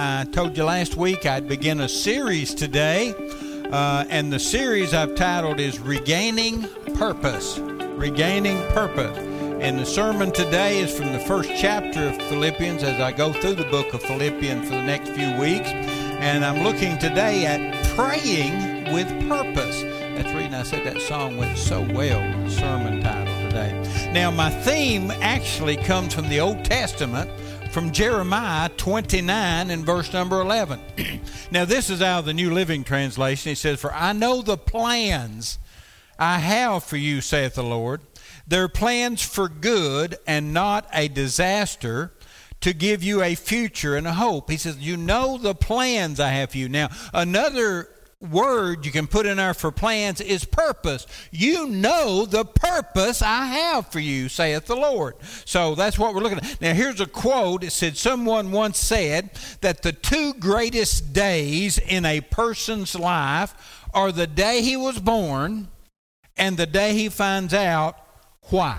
I told you last week I'd begin a series today, uh, and the series I've titled is Regaining Purpose. Regaining Purpose. And the sermon today is from the first chapter of Philippians as I go through the book of Philippians for the next few weeks. And I'm looking today at praying with purpose. That's reason I said that song went so well with the sermon title today. Now, my theme actually comes from the Old Testament from Jeremiah 29 and verse number 11. now, this is out of the New Living Translation. He says, For I know the plans I have for you, saith the Lord. They're plans for good and not a disaster to give you a future and a hope. He says, You know the plans I have for you. Now, another word you can put in there for plans is purpose. You know the purpose I have for you, saith the Lord. So that's what we're looking at. Now, here's a quote. It said, Someone once said that the two greatest days in a person's life are the day he was born and the day he finds out why.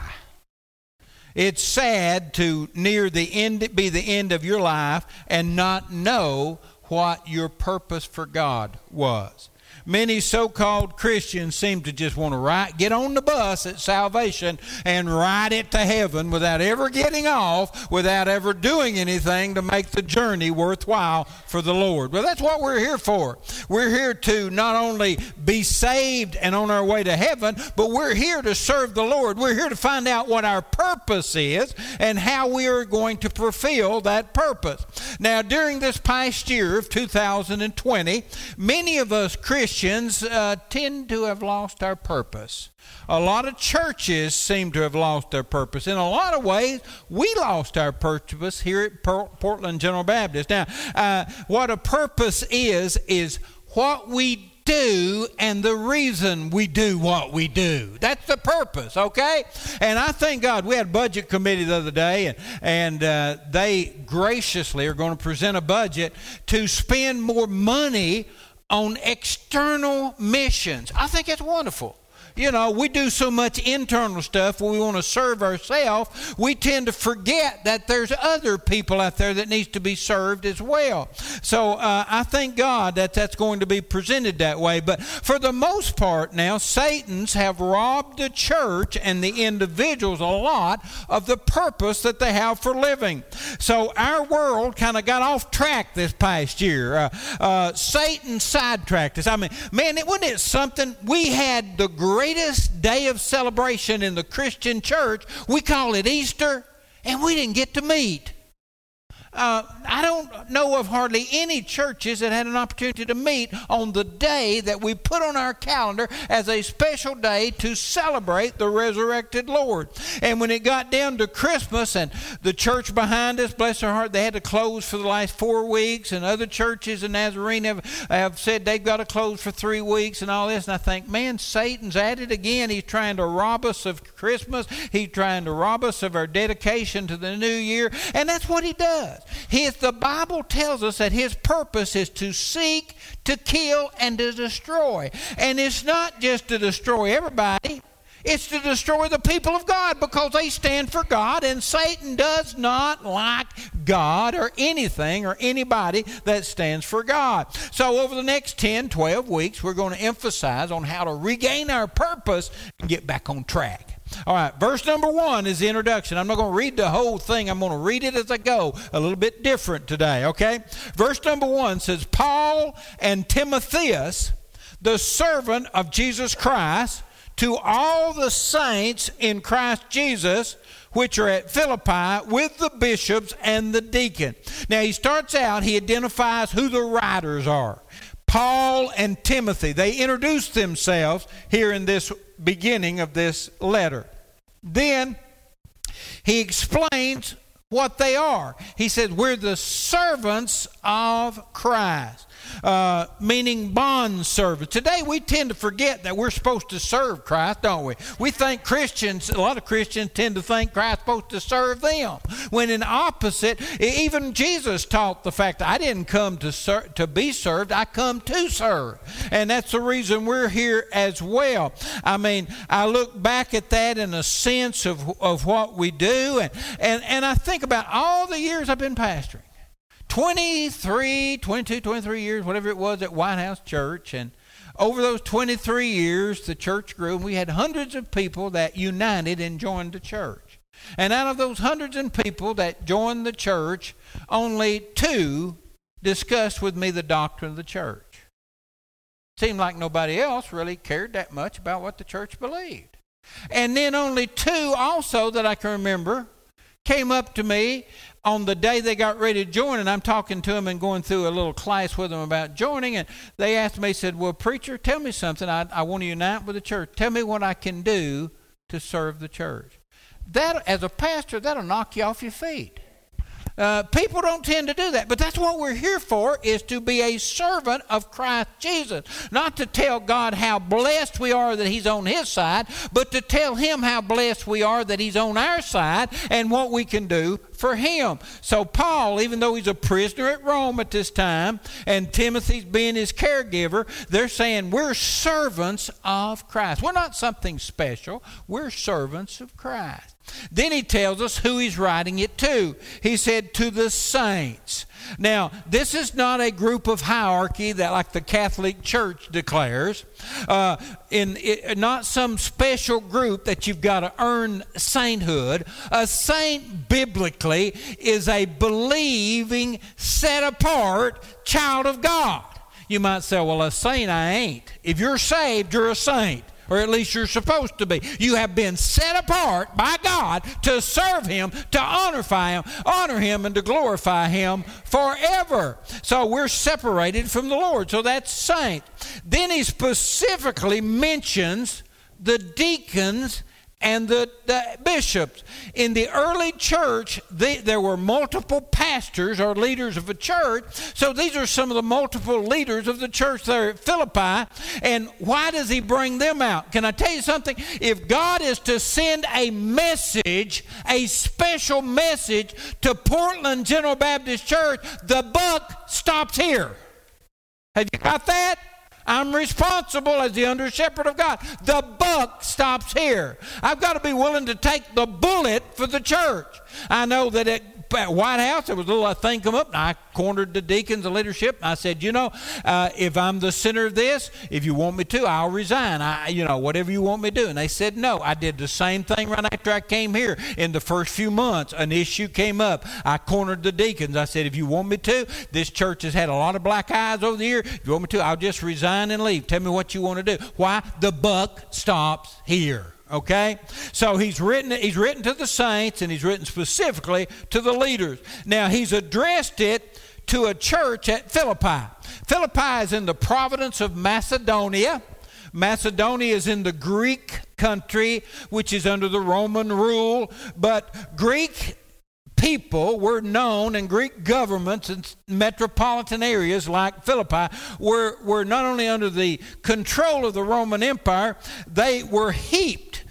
It's sad to near the end be the end of your life and not know what your purpose for God was. Many so called Christians seem to just want to ride, get on the bus at salvation and ride it to heaven without ever getting off, without ever doing anything to make the journey worthwhile for the Lord. Well, that's what we're here for. We're here to not only be saved and on our way to heaven, but we're here to serve the Lord. We're here to find out what our purpose is and how we are going to fulfill that purpose. Now, during this past year of 2020, many of us Christians Christians uh, tend to have lost our purpose. A lot of churches seem to have lost their purpose. In a lot of ways, we lost our purpose here at Portland General Baptist. Now, uh, what a purpose is, is what we do and the reason we do what we do. That's the purpose, okay? And I thank God we had a budget committee the other day, and, and uh, they graciously are going to present a budget to spend more money on external missions. I think it's wonderful. You know, we do so much internal stuff we want to serve ourselves, we tend to forget that there's other people out there that needs to be served as well. So uh, I thank God that that's going to be presented that way. But for the most part now, Satan's have robbed the church and the individuals a lot of the purpose that they have for living. So our world kind of got off track this past year. Uh, uh, Satan sidetracked us. I mean, man, it wasn't it something? We had the great greatest day of celebration in the Christian church. We call it Easter, and we didn't get to meet. Uh, I don't know of hardly any churches that had an opportunity to meet on the day that we put on our calendar as a special day to celebrate the resurrected Lord. And when it got down to Christmas and the church behind us, bless their heart, they had to close for the last four weeks, and other churches in Nazarene have, have said they've got to close for three weeks and all this. And I think, man, Satan's at it again. He's trying to rob us of Christmas, he's trying to rob us of our dedication to the new year, and that's what he does. His, the Bible tells us that his purpose is to seek, to kill, and to destroy. And it's not just to destroy everybody, it's to destroy the people of God because they stand for God, and Satan does not like God or anything or anybody that stands for God. So, over the next 10, 12 weeks, we're going to emphasize on how to regain our purpose and get back on track. All right, verse number one is the introduction. I'm not going to read the whole thing, I'm going to read it as I go, a little bit different today, okay? Verse number one says, Paul and Timotheus, the servant of Jesus Christ, to all the saints in Christ Jesus, which are at Philippi, with the bishops and the deacon. Now, he starts out, he identifies who the writers are. Paul and Timothy. They introduce themselves here in this beginning of this letter. Then he explains what they are. He says, We're the servants of Christ uh, meaning bond servant. Today we tend to forget that we're supposed to serve Christ, don't we? We think Christians, a lot of Christians tend to think Christ's supposed to serve them. When in opposite, even Jesus taught the fact that I didn't come to ser- to be served, I come to serve. And that's the reason we're here as well. I mean, I look back at that in a sense of, of what we do, and, and, and I think about all the years I've been pastoring. 23, 22, 23 years, whatever it was, at White House Church. And over those 23 years, the church grew, and we had hundreds of people that united and joined the church. And out of those hundreds of people that joined the church, only two discussed with me the doctrine of the church. Seemed like nobody else really cared that much about what the church believed. And then only two also that I can remember came up to me on the day they got ready to join, and I'm talking to them and going through a little class with them about joining, and they asked me, said, Well, preacher, tell me something. I, I want to unite with the church. Tell me what I can do to serve the church. That, as a pastor, that'll knock you off your feet. Uh, people don't tend to do that, but that's what we're here for: is to be a servant of Christ Jesus, not to tell God how blessed we are that He's on His side, but to tell Him how blessed we are that He's on our side and what we can do for Him. So Paul, even though he's a prisoner at Rome at this time, and Timothy's being his caregiver, they're saying we're servants of Christ. We're not something special. We're servants of Christ. Then he tells us who he's writing it to. He said, To the saints. Now, this is not a group of hierarchy that, like the Catholic Church declares, uh, in it, not some special group that you've got to earn sainthood. A saint, biblically, is a believing, set apart child of God. You might say, well, a saint I ain't. If you're saved, you're a saint or at least you're supposed to be. You have been set apart by God to serve Him, to honor Him, honor Him, and to glorify Him forever. So we're separated from the Lord. So that's saint. Then He specifically mentions the deacons and the, the bishops. In the early church, they, there were multiple pastors or leaders of a church. So these are some of the multiple leaders of the church there at Philippi. And why does he bring them out? Can I tell you something? If God is to send a message, a special message to Portland General Baptist Church, the buck stops here. Have you got that? I'm responsible as the under shepherd of God. The buck stops here. I've got to be willing to take the bullet for the church. I know that it at White House, there was a little thing come up, and I cornered the deacons and leadership. I said, you know, uh, if I'm the center of this, if you want me to, I'll resign. I, you know, whatever you want me to do. And they said no. I did the same thing right after I came here. In the first few months, an issue came up. I cornered the deacons. I said, if you want me to, this church has had a lot of black eyes over the year. If you want me to, I'll just resign and leave. Tell me what you want to do. Why? The buck stops here okay? So he's written he's written to the saints and he's written specifically to the leaders. Now he's addressed it to a church at philippi. Philippi is in the province of macedonia. Macedonia is in the greek country which is under the roman rule. But greek people were known and Greek governments and metropolitan areas like Philippi were, were not only under the control of the Roman Empire, they were heaped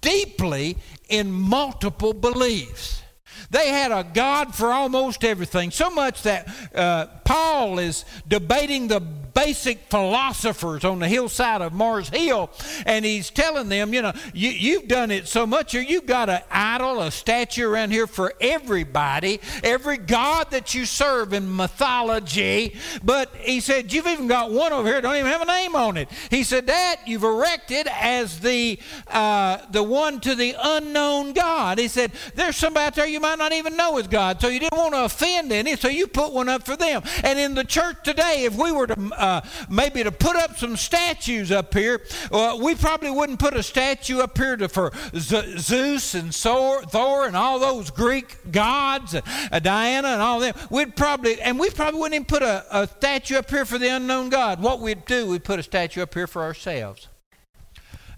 deeply in multiple beliefs. They had a God for almost everything, so much that uh, Paul is debating the basic philosophers on the hillside of Mars Hill, and he's telling them, you know, you, you've done it so much here, you've got an idol, a statue around here for everybody, every god that you serve in mythology. But he said, you've even got one over here, don't even have a name on it. He said, that you've erected as the, uh, the one to the unknown God. He said, there's somebody out there you might not even know is God, so you didn't want to offend any, so you put one up for them. And in the church today, if we were to uh, uh, maybe to put up some statues up here. Well, we probably wouldn't put a statue up here to, for Z- Zeus and Thor and all those Greek gods, and uh, Diana and all them. We'd probably, and we probably wouldn't even put a, a statue up here for the unknown God. What we'd do, we'd put a statue up here for ourselves.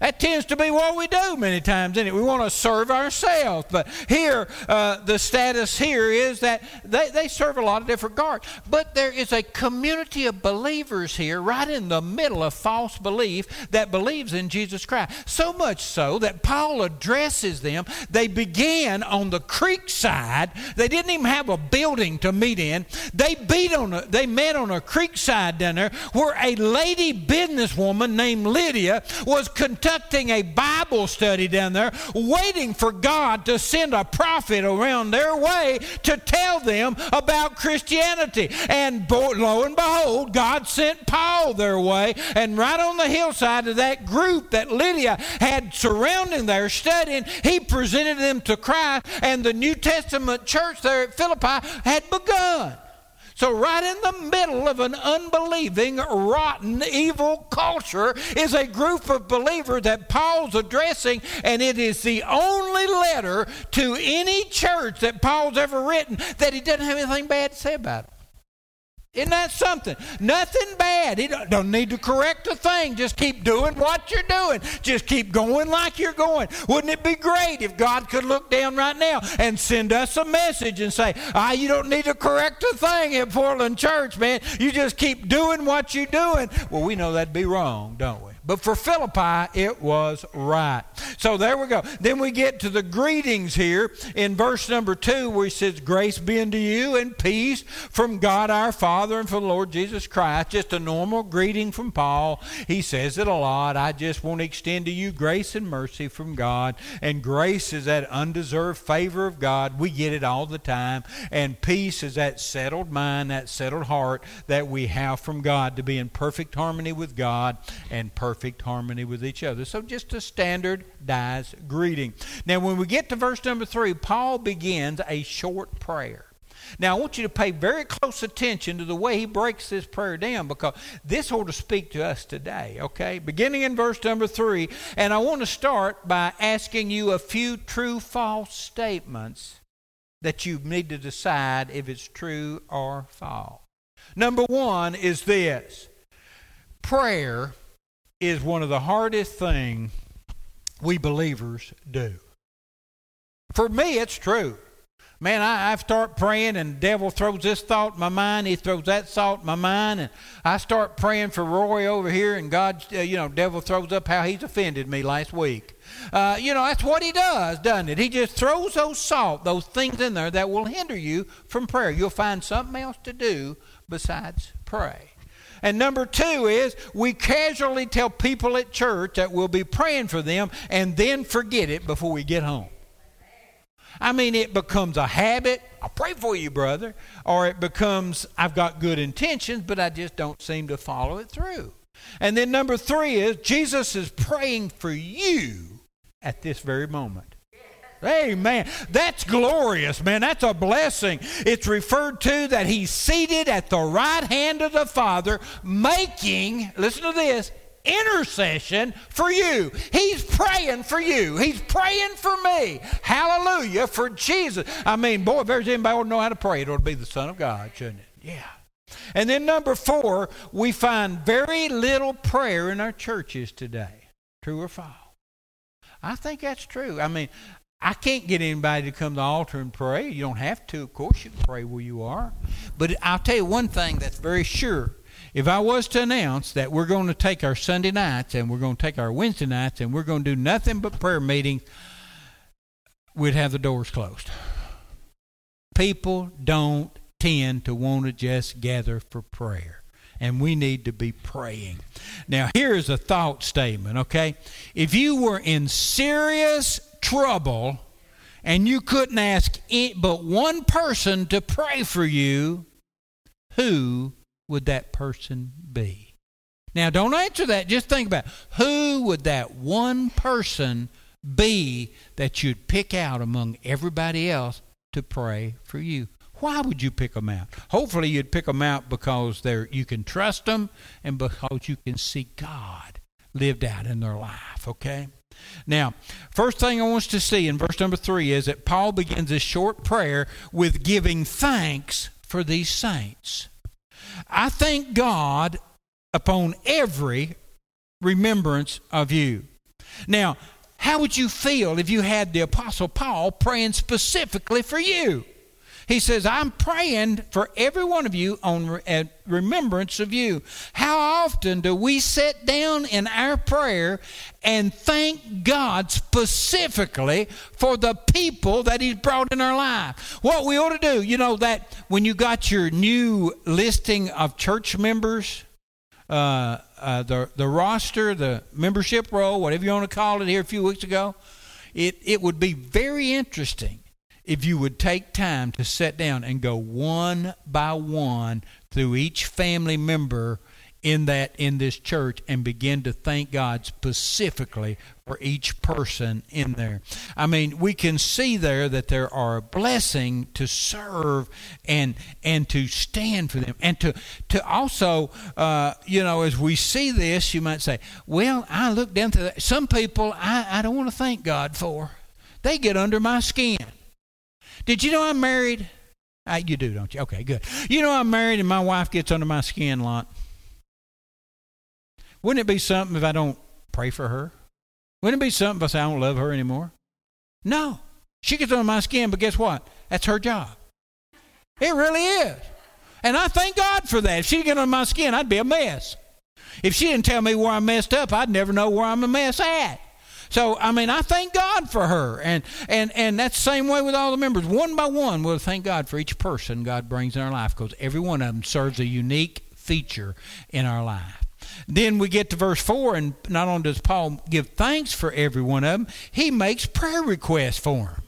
That tends to be what we do many times, is it? We want to serve ourselves. But here, uh, the status here is that they, they serve a lot of different gods. But there is a community of believers here, right in the middle of false belief, that believes in Jesus Christ. So much so that Paul addresses them. They began on the creek side. They didn't even have a building to meet in. They beat on a, they met on a creek side down there where a lady businesswoman named Lydia was conducting conducting a Bible study down there, waiting for God to send a prophet around their way to tell them about Christianity. And lo and behold, God sent Paul their way, and right on the hillside of that group that Lydia had surrounding there studying, he presented them to Christ, and the New Testament church there at Philippi had begun. So, right in the middle of an unbelieving, rotten, evil culture is a group of believers that Paul's addressing, and it is the only letter to any church that Paul's ever written that he doesn't have anything bad to say about it. Isn't that something? Nothing bad. He don't need to correct a thing. Just keep doing what you're doing. Just keep going like you're going. Wouldn't it be great if God could look down right now and send us a message and say, ah, you don't need to correct a thing at Portland Church, man. You just keep doing what you're doing. Well, we know that'd be wrong, don't we? But for Philippi, it was right. So there we go. Then we get to the greetings here in verse number two, where he says, Grace be unto you and peace from God our Father and from the Lord Jesus Christ. Just a normal greeting from Paul. He says it a lot. I just want to extend to you grace and mercy from God. And grace is that undeserved favor of God. We get it all the time. And peace is that settled mind, that settled heart that we have from God to be in perfect harmony with God and perfect perfect harmony with each other. So, just a standard standardized greeting. Now, when we get to verse number three, Paul begins a short prayer. Now, I want you to pay very close attention to the way he breaks this prayer down because this ought to speak to us today, okay? Beginning in verse number three, and I want to start by asking you a few true false statements that you need to decide if it's true or false. Number one is this prayer is one of the hardest things we believers do. For me, it's true. Man, I, I start praying, and devil throws this thought in my mind. He throws that thought in my mind, and I start praying for Roy over here, and God, uh, you know, devil throws up how he's offended me last week. Uh, you know, that's what he does, doesn't it? He just throws those salt, those things in there that will hinder you from prayer. You'll find something else to do besides pray. And number two is we casually tell people at church that we'll be praying for them and then forget it before we get home. I mean, it becomes a habit. I'll pray for you, brother. Or it becomes, I've got good intentions, but I just don't seem to follow it through. And then number three is Jesus is praying for you at this very moment. Amen. That's glorious, man. That's a blessing. It's referred to that he's seated at the right hand of the Father, making, listen to this, intercession for you. He's praying for you. He's praying for me. Hallelujah for Jesus. I mean, boy, if there's anybody who know how to pray, it ought to be the Son of God, shouldn't it? Yeah. And then number four, we find very little prayer in our churches today. True or false? I think that's true. I mean, I can't get anybody to come to the altar and pray. You don't have to, of course, you can pray where you are. But I'll tell you one thing that's very sure. If I was to announce that we're going to take our Sunday nights and we're going to take our Wednesday nights and we're going to do nothing but prayer meetings, we'd have the doors closed. People don't tend to want to just gather for prayer. And we need to be praying. Now, here is a thought statement, okay? If you were in serious trouble and you couldn't ask but one person to pray for you, who would that person be? Now, don't answer that. Just think about it. who would that one person be that you'd pick out among everybody else to pray for you? Why would you pick them out? Hopefully, you'd pick them out because they're, you can trust them and because you can see God lived out in their life, okay? Now, first thing I want us to see in verse number three is that Paul begins this short prayer with giving thanks for these saints. I thank God upon every remembrance of you. Now, how would you feel if you had the Apostle Paul praying specifically for you? He says, I'm praying for every one of you on remembrance of you. How often do we sit down in our prayer and thank God specifically for the people that He's brought in our life? What we ought to do, you know, that when you got your new listing of church members, uh, uh, the the roster, the membership roll, whatever you want to call it, here a few weeks ago, it it would be very interesting if you would take time to sit down and go one by one through each family member in that in this church and begin to thank God specifically for each person in there. I mean, we can see there that there are a blessing to serve and and to stand for them and to to also uh, you know as we see this, you might say, well, I look down to that. Some people I, I don't want to thank God for. They get under my skin. Did you know I'm married? Uh, you do, don't you? Okay, good. You know I'm married and my wife gets under my skin a lot. Wouldn't it be something if I don't pray for her? Wouldn't it be something if I say I don't love her anymore? No. She gets under my skin, but guess what? That's her job. It really is. And I thank God for that. If she didn't get under my skin, I'd be a mess. If she didn't tell me where I messed up, I'd never know where I'm a mess at. So I mean, I thank God for her, and and and that's the same way with all the members. One by one, we'll thank God for each person God brings in our life, because every one of them serves a unique feature in our life. Then we get to verse 4, and not only does Paul give thanks for every one of them, he makes prayer requests for them.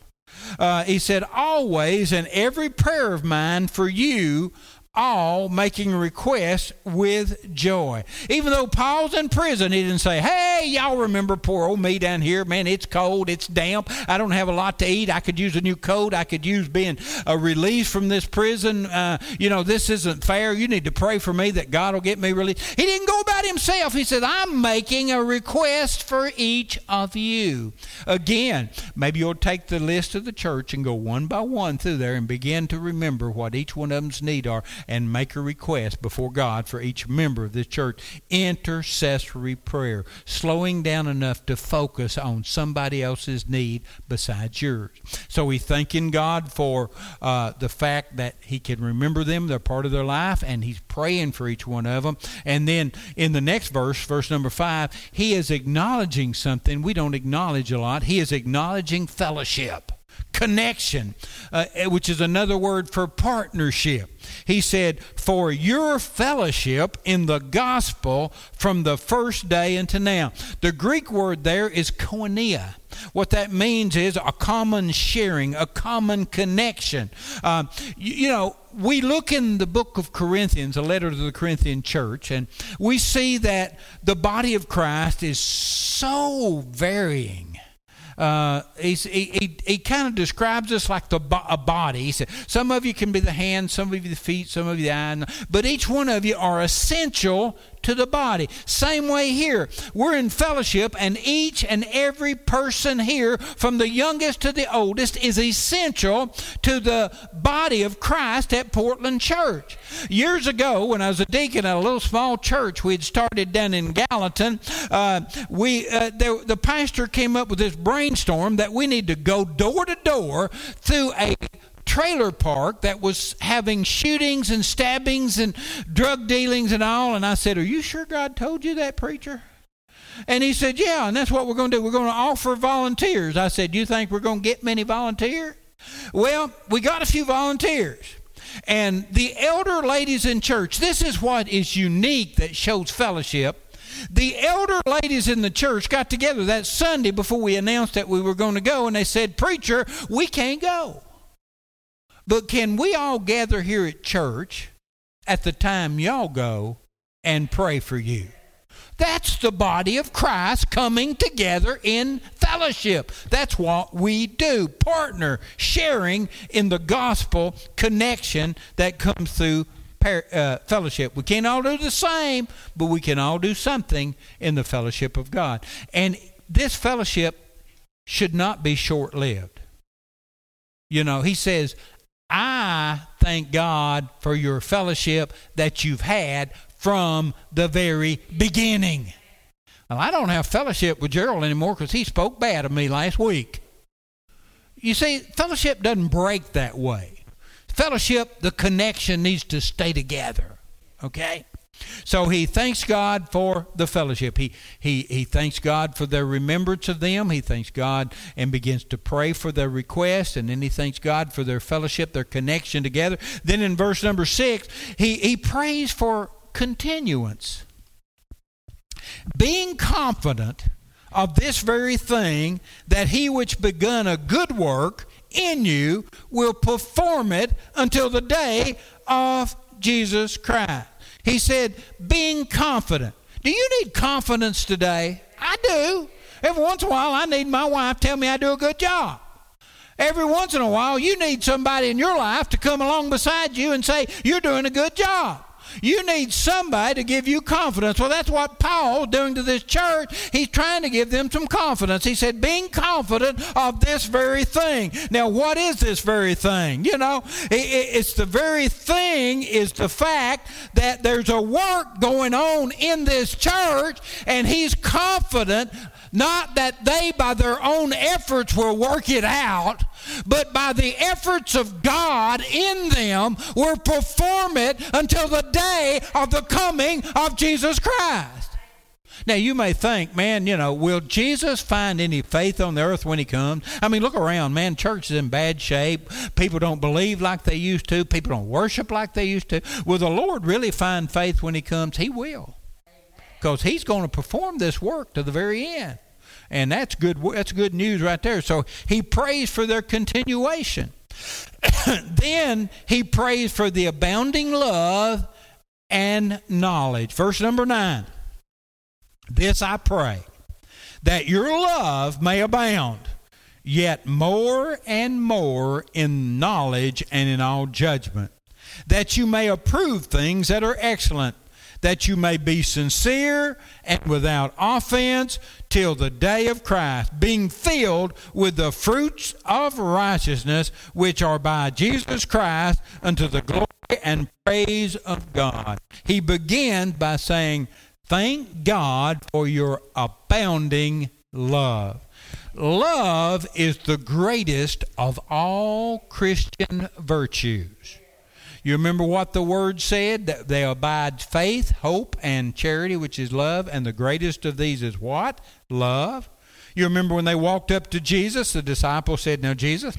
Uh, he said, Always and every prayer of mine for you all making requests with joy. Even though Paul's in prison, he didn't say, Hey, y'all remember poor old me down here? Man, it's cold, it's damp, I don't have a lot to eat. I could use a new coat, I could use being uh, released from this prison. Uh, you know, this isn't fair. You need to pray for me that God will get me released. He didn't go about himself. He said, I'm making a request for each of you. Again, maybe you'll take the list of the church and go one by one through there and begin to remember what each one of them's need are and make a request before God for each member of the church. Intercessory prayer, slowing down enough to focus on somebody else's need besides yours. So he's thanking God for uh, the fact that he can remember them, they're part of their life, and he's praying for each one of them. And then in the next verse, verse number five, he is acknowledging something we don't acknowledge a lot. He is acknowledging fellowship connection, uh, which is another word for partnership. He said, For your fellowship in the gospel from the first day until now. The Greek word there is koinonia. What that means is a common sharing, a common connection. Uh, you, you know, we look in the book of Corinthians, a letter to the Corinthian church, and we see that the body of Christ is so varying uh, he, he, he kind of describes us like the, a body. He said, Some of you can be the hands, some of you the feet, some of you the eye, but each one of you are essential to the body. Same way here. We're in fellowship, and each and every person here, from the youngest to the oldest, is essential to the body of Christ at Portland Church. Years ago, when I was a deacon at a little small church we had started down in Gallatin, uh, we uh, there, the pastor came up with this brainstorm that we need to go door to door through a trailer park that was having shootings and stabbings and drug dealings and all. And I said, Are you sure God told you that, preacher? And he said, Yeah, and that's what we're going to do. We're going to offer volunteers. I said, You think we're going to get many volunteers? Well, we got a few volunteers. And the elder ladies in church, this is what is unique that shows fellowship. The elder ladies in the church got together that Sunday before we announced that we were going to go, and they said, Preacher, we can't go. But can we all gather here at church at the time y'all go and pray for you? That's the body of Christ coming together in fellowship. That's what we do. Partner, sharing in the gospel connection that comes through uh, fellowship. We can't all do the same, but we can all do something in the fellowship of God. And this fellowship should not be short lived. You know, he says, I thank God for your fellowship that you've had from the very beginning. Well, I don't have fellowship with Gerald anymore because he spoke bad of me last week. You see, fellowship doesn't break that way. Fellowship, the connection needs to stay together. Okay? So he thanks God for the fellowship. He, he, he thanks God for their remembrance of them. He thanks God and begins to pray for their request. And then he thanks God for their fellowship, their connection together. Then in verse number six, he, he prays for continuance. being confident of this very thing, that he which begun a good work in you will perform it until the day of Jesus Christ. He said, being confident. Do you need confidence today? I do. Every once in a while, I need my wife tell me I do a good job. Every once in a while, you need somebody in your life to come along beside you and say, You're doing a good job. You need somebody to give you confidence. Well, that's what Paul's doing to this church. He's trying to give them some confidence. He said, being confident of this very thing. Now, what is this very thing? You know, it's the very thing is the fact that there's a work going on in this church, and he's confident not that they, by their own efforts, will work it out, but by the efforts of God in them, will perform it until the day of the coming of Jesus Christ. Now, you may think, man, you know, will Jesus find any faith on the earth when he comes? I mean, look around, man. Church is in bad shape. People don't believe like they used to. People don't worship like they used to. Will the Lord really find faith when he comes? He will. Because he's going to perform this work to the very end and that's good. That's good news right there. So he prays for their continuation. then he prays for the abounding love and knowledge. Verse number nine. This I pray, that your love may abound, yet more and more in knowledge and in all judgment, that you may approve things that are excellent that you may be sincere and without offense till the day of Christ, being filled with the fruits of righteousness which are by Jesus Christ unto the glory and praise of God. He begins by saying, Thank God for your abounding love. Love is the greatest of all Christian virtues. You remember what the word said? That they abide faith, hope, and charity, which is love. And the greatest of these is what? Love. You remember when they walked up to Jesus, the disciple said, Now, Jesus,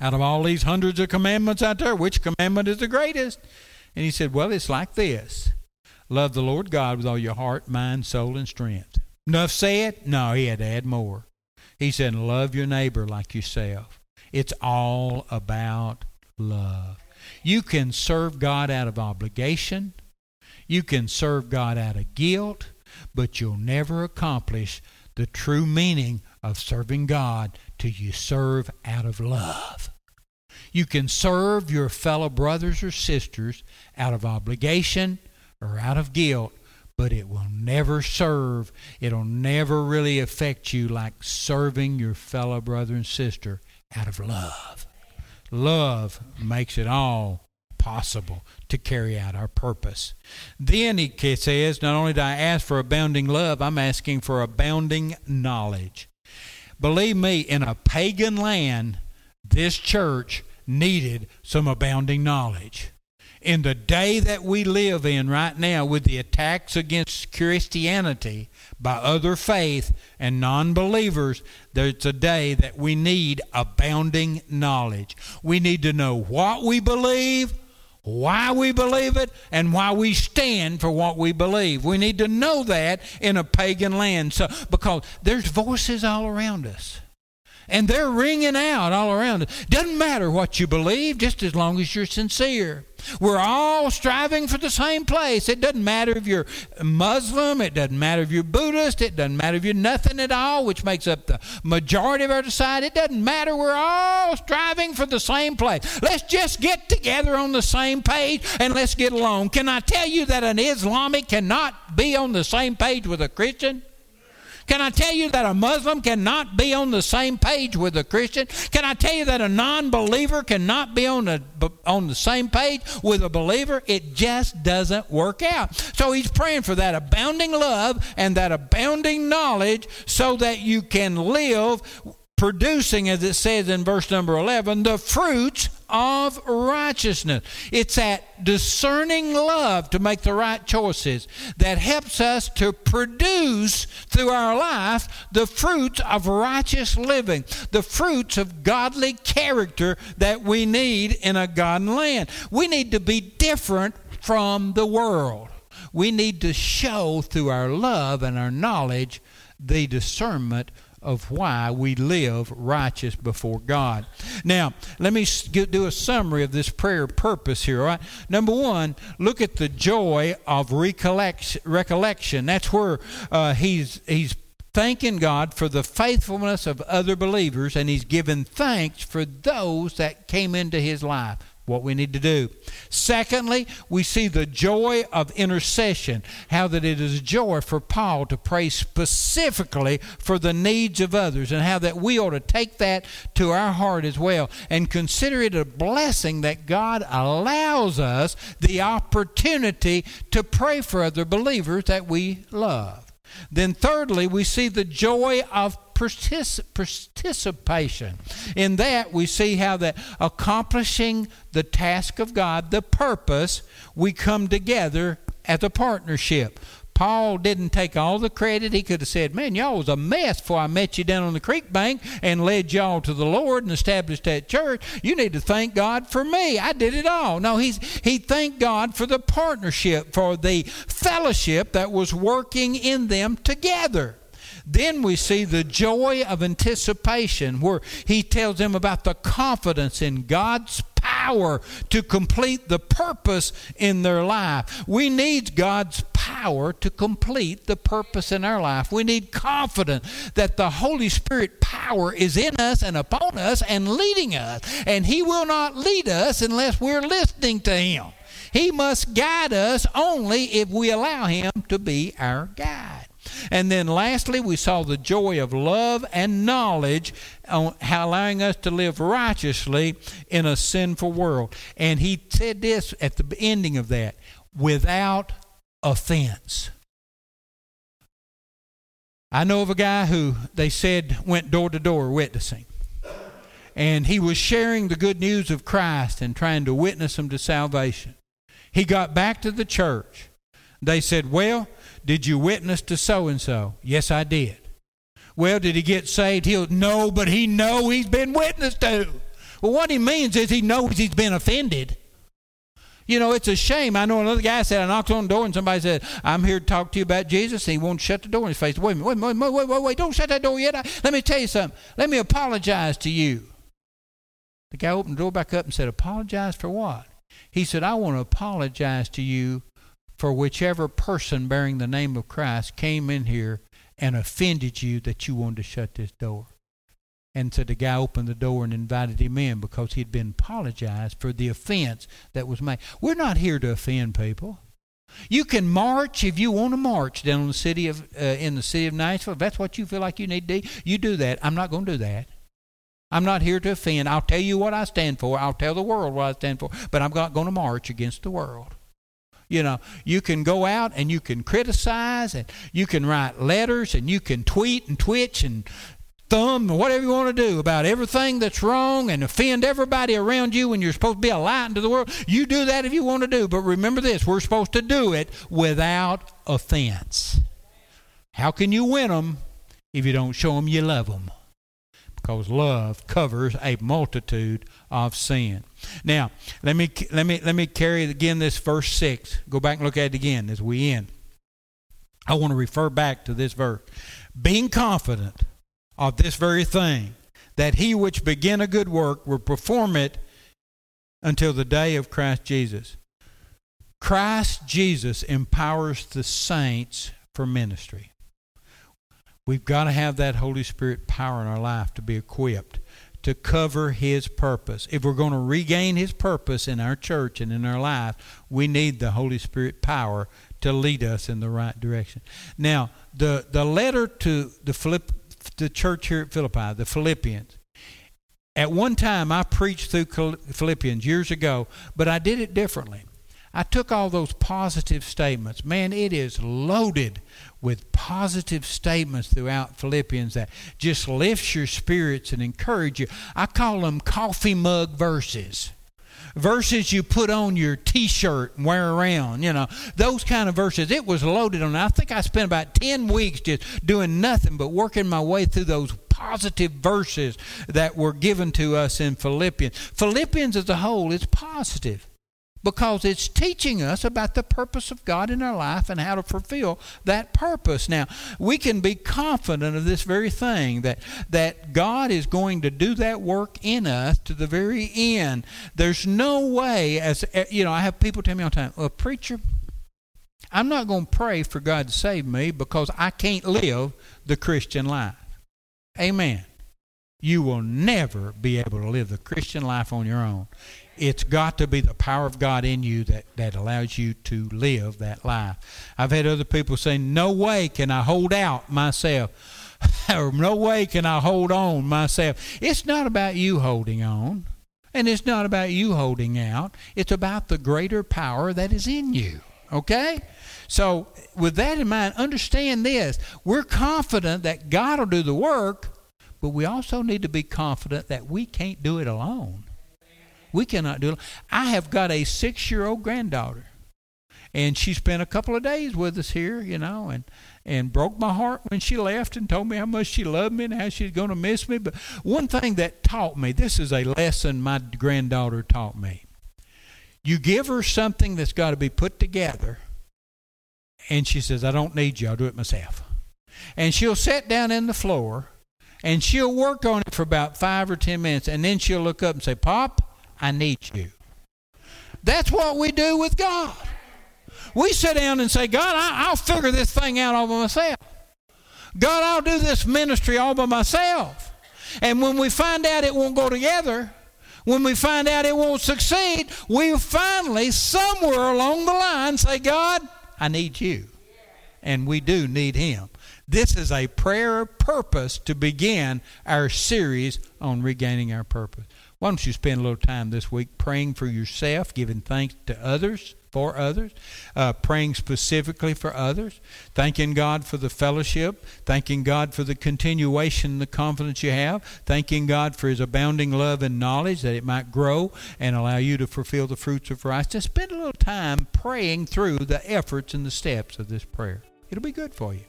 out of all these hundreds of commandments out there, which commandment is the greatest? And he said, Well, it's like this love the Lord God with all your heart, mind, soul, and strength. Enough said? No, he had to add more. He said, Love your neighbor like yourself. It's all about love. You can serve God out of obligation. You can serve God out of guilt, but you'll never accomplish the true meaning of serving God till you serve out of love. You can serve your fellow brothers or sisters out of obligation or out of guilt, but it will never serve, it'll never really affect you like serving your fellow brother and sister out of love. Love makes it all possible to carry out our purpose. Then he says, Not only do I ask for abounding love, I'm asking for abounding knowledge. Believe me, in a pagan land, this church needed some abounding knowledge. In the day that we live in right now, with the attacks against Christianity, by other faith and non believers, there's a day that we need abounding knowledge. We need to know what we believe, why we believe it, and why we stand for what we believe. We need to know that in a pagan land. So, because there's voices all around us and they're ringing out all around it. Doesn't matter what you believe, just as long as you're sincere. We're all striving for the same place. It doesn't matter if you're Muslim, it doesn't matter if you're Buddhist, it doesn't matter if you're nothing at all, which makes up the majority of our society. It doesn't matter. We're all striving for the same place. Let's just get together on the same page and let's get along. Can I tell you that an Islamic cannot be on the same page with a Christian? Can I tell you that a Muslim cannot be on the same page with a Christian? Can I tell you that a non believer cannot be on the, on the same page with a believer? It just doesn't work out. So he's praying for that abounding love and that abounding knowledge so that you can live producing, as it says in verse number 11, the fruits of righteousness. It's that discerning love to make the right choices that helps us to produce through our life the fruits of righteous living, the fruits of godly character that we need in a godly land. We need to be different from the world. we need to show through our love and our knowledge the discernment of why we live righteous before God. Now, let me do a summary of this prayer purpose here. All right. Number one, look at the joy of recollection. That's where uh, he's he's thanking God for the faithfulness of other believers, and he's giving thanks for those that came into his life what we need to do. Secondly, we see the joy of intercession, how that it is a joy for Paul to pray specifically for the needs of others, and how that we ought to take that to our heart as well and consider it a blessing that God allows us the opportunity to pray for other believers that we love. Then, thirdly, we see the joy of participation. In that, we see how that accomplishing the task of God, the purpose, we come together as a partnership. Paul didn't take all the credit. He could have said, Man, y'all was a mess before I met you down on the creek bank and led y'all to the Lord and established that church. You need to thank God for me. I did it all. No, he's, he thanked God for the partnership, for the fellowship that was working in them together. Then we see the joy of anticipation, where he tells them about the confidence in God's power to complete the purpose in their life. We need God's power to complete the purpose in our life. We need confidence that the Holy Spirit power is in us and upon us and leading us. And He will not lead us unless we're listening to Him. He must guide us only if we allow Him to be our guide. And then lastly, we saw the joy of love and knowledge, allowing us to live righteously in a sinful world. And he said this at the ending of that without offense. I know of a guy who they said went door to door witnessing. And he was sharing the good news of Christ and trying to witness them to salvation. He got back to the church. They said, Well, did you witness to so and so? Yes, I did. Well, did he get saved? He'll no, but he know he's been witnessed to. Well, what he means is he knows he's been offended. You know, it's a shame. I know another guy said, I knocked on the door and somebody said, I'm here to talk to you about Jesus. And he won't shut the door in his face. Wait wait, wait, wait, wait, wait, don't shut that door yet. I, let me tell you something. Let me apologize to you. The guy opened the door back up and said, Apologize for what? He said, I want to apologize to you for whichever person bearing the name of Christ came in here and offended you that you wanted to shut this door. And so the guy opened the door and invited him in because he'd been apologized for the offense that was made. We're not here to offend people. You can march if you want to march down in the city of uh, in the city of Nashville. If that's what you feel like you need to do, you do that. I'm not going to do that. I'm not here to offend. I'll tell you what I stand for. I'll tell the world what I stand for. But I'm not going to march against the world. You know, you can go out and you can criticize and you can write letters and you can tweet and twitch and thumb and whatever you want to do about everything that's wrong and offend everybody around you when you're supposed to be a light into the world. You do that if you want to do. But remember this we're supposed to do it without offense. How can you win them if you don't show them you love them? Because love covers a multitude of sin. Now, let me let me let me carry again this verse 6. Go back and look at it again as we end. I want to refer back to this verse. Being confident of this very thing, that he which began a good work will perform it until the day of Christ Jesus. Christ Jesus empowers the saints for ministry. We've got to have that Holy Spirit power in our life to be equipped to cover His purpose. If we're going to regain His purpose in our church and in our life, we need the Holy Spirit power to lead us in the right direction. Now, the, the letter to the, Philipp, the church here at Philippi, the Philippians, at one time I preached through Philippians years ago, but I did it differently. I took all those positive statements. Man, it is loaded with positive statements throughout Philippians that just lifts your spirits and encourage you. I call them coffee mug verses. Verses you put on your t-shirt and wear around, you know, those kind of verses. It was loaded on. I think I spent about 10 weeks just doing nothing but working my way through those positive verses that were given to us in Philippians. Philippians as a whole is positive. Because it's teaching us about the purpose of God in our life and how to fulfill that purpose. Now, we can be confident of this very thing that that God is going to do that work in us to the very end. There's no way as eh, you know, I have people tell me all the time, "Well, preacher, I'm not going to pray for God to save me because I can't live the Christian life." Amen. You will never be able to live the Christian life on your own it's got to be the power of God in you that, that allows you to live that life. I've had other people say, No way can I hold out myself. or no way can I hold on myself. It's not about you holding on. And it's not about you holding out. It's about the greater power that is in you. Okay? So, with that in mind, understand this. We're confident that God will do the work, but we also need to be confident that we can't do it alone. We cannot do it. I have got a six year old granddaughter. And she spent a couple of days with us here, you know, and, and broke my heart when she left and told me how much she loved me and how she's going to miss me. But one thing that taught me this is a lesson my granddaughter taught me. You give her something that's got to be put together, and she says, I don't need you, I'll do it myself. And she'll sit down in the floor and she'll work on it for about five or ten minutes, and then she'll look up and say, Pop, I need you. That's what we do with God. We sit down and say, God, I, will figure this thing out all by myself. God, I'll do this ministry all by myself. And when we find out it won't go together, when we find out it won't succeed, we finally, somewhere along the line, say, God, I need you. And we do need Him. This is a prayer purpose to begin our series on regaining our purpose. Why don't you spend a little time this week praying for yourself, giving thanks to others, for others, uh, praying specifically for others, thanking God for the fellowship, thanking God for the continuation, the confidence you have, thanking God for His abounding love and knowledge that it might grow and allow you to fulfill the fruits of righteousness. Spend a little time praying through the efforts and the steps of this prayer. It'll be good for you.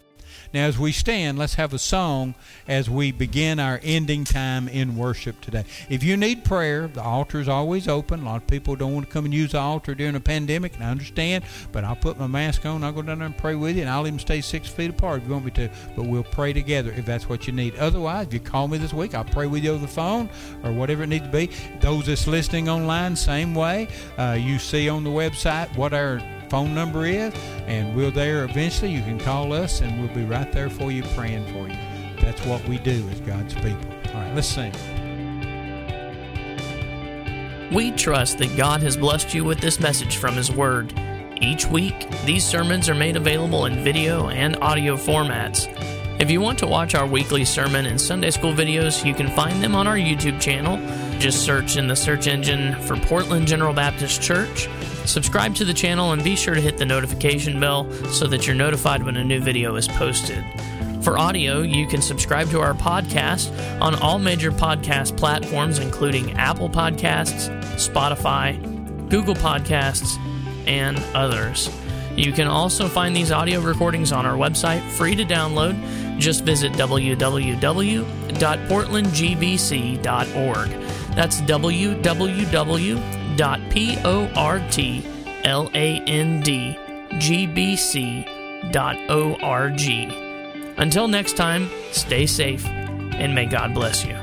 Now, as we stand, let's have a song as we begin our ending time in worship today. If you need prayer, the altar is always open. A lot of people don't want to come and use the altar during a pandemic, and I understand, but I'll put my mask on, I'll go down there and pray with you, and I'll even stay six feet apart if you want me to, but we'll pray together if that's what you need. Otherwise, if you call me this week, I'll pray with you over the phone or whatever it needs to be. Those that's listening online, same way. Uh, you see on the website what our phone number is, and we're there eventually. You can call us, and we'll be right there for you, praying for you. That's what we do as God's people. All right, let's sing. We trust that God has blessed you with this message from His Word. Each week, these sermons are made available in video and audio formats. If you want to watch our weekly sermon and Sunday school videos, you can find them on our YouTube channel. Just search in the search engine for Portland General Baptist Church Subscribe to the channel and be sure to hit the notification bell so that you're notified when a new video is posted. For audio, you can subscribe to our podcast on all major podcast platforms, including Apple Podcasts, Spotify, Google Podcasts, and others. You can also find these audio recordings on our website, free to download. Just visit www.portlandgbc.org. That's www www.portlandgbc.org. Until next time, stay safe and may God bless you.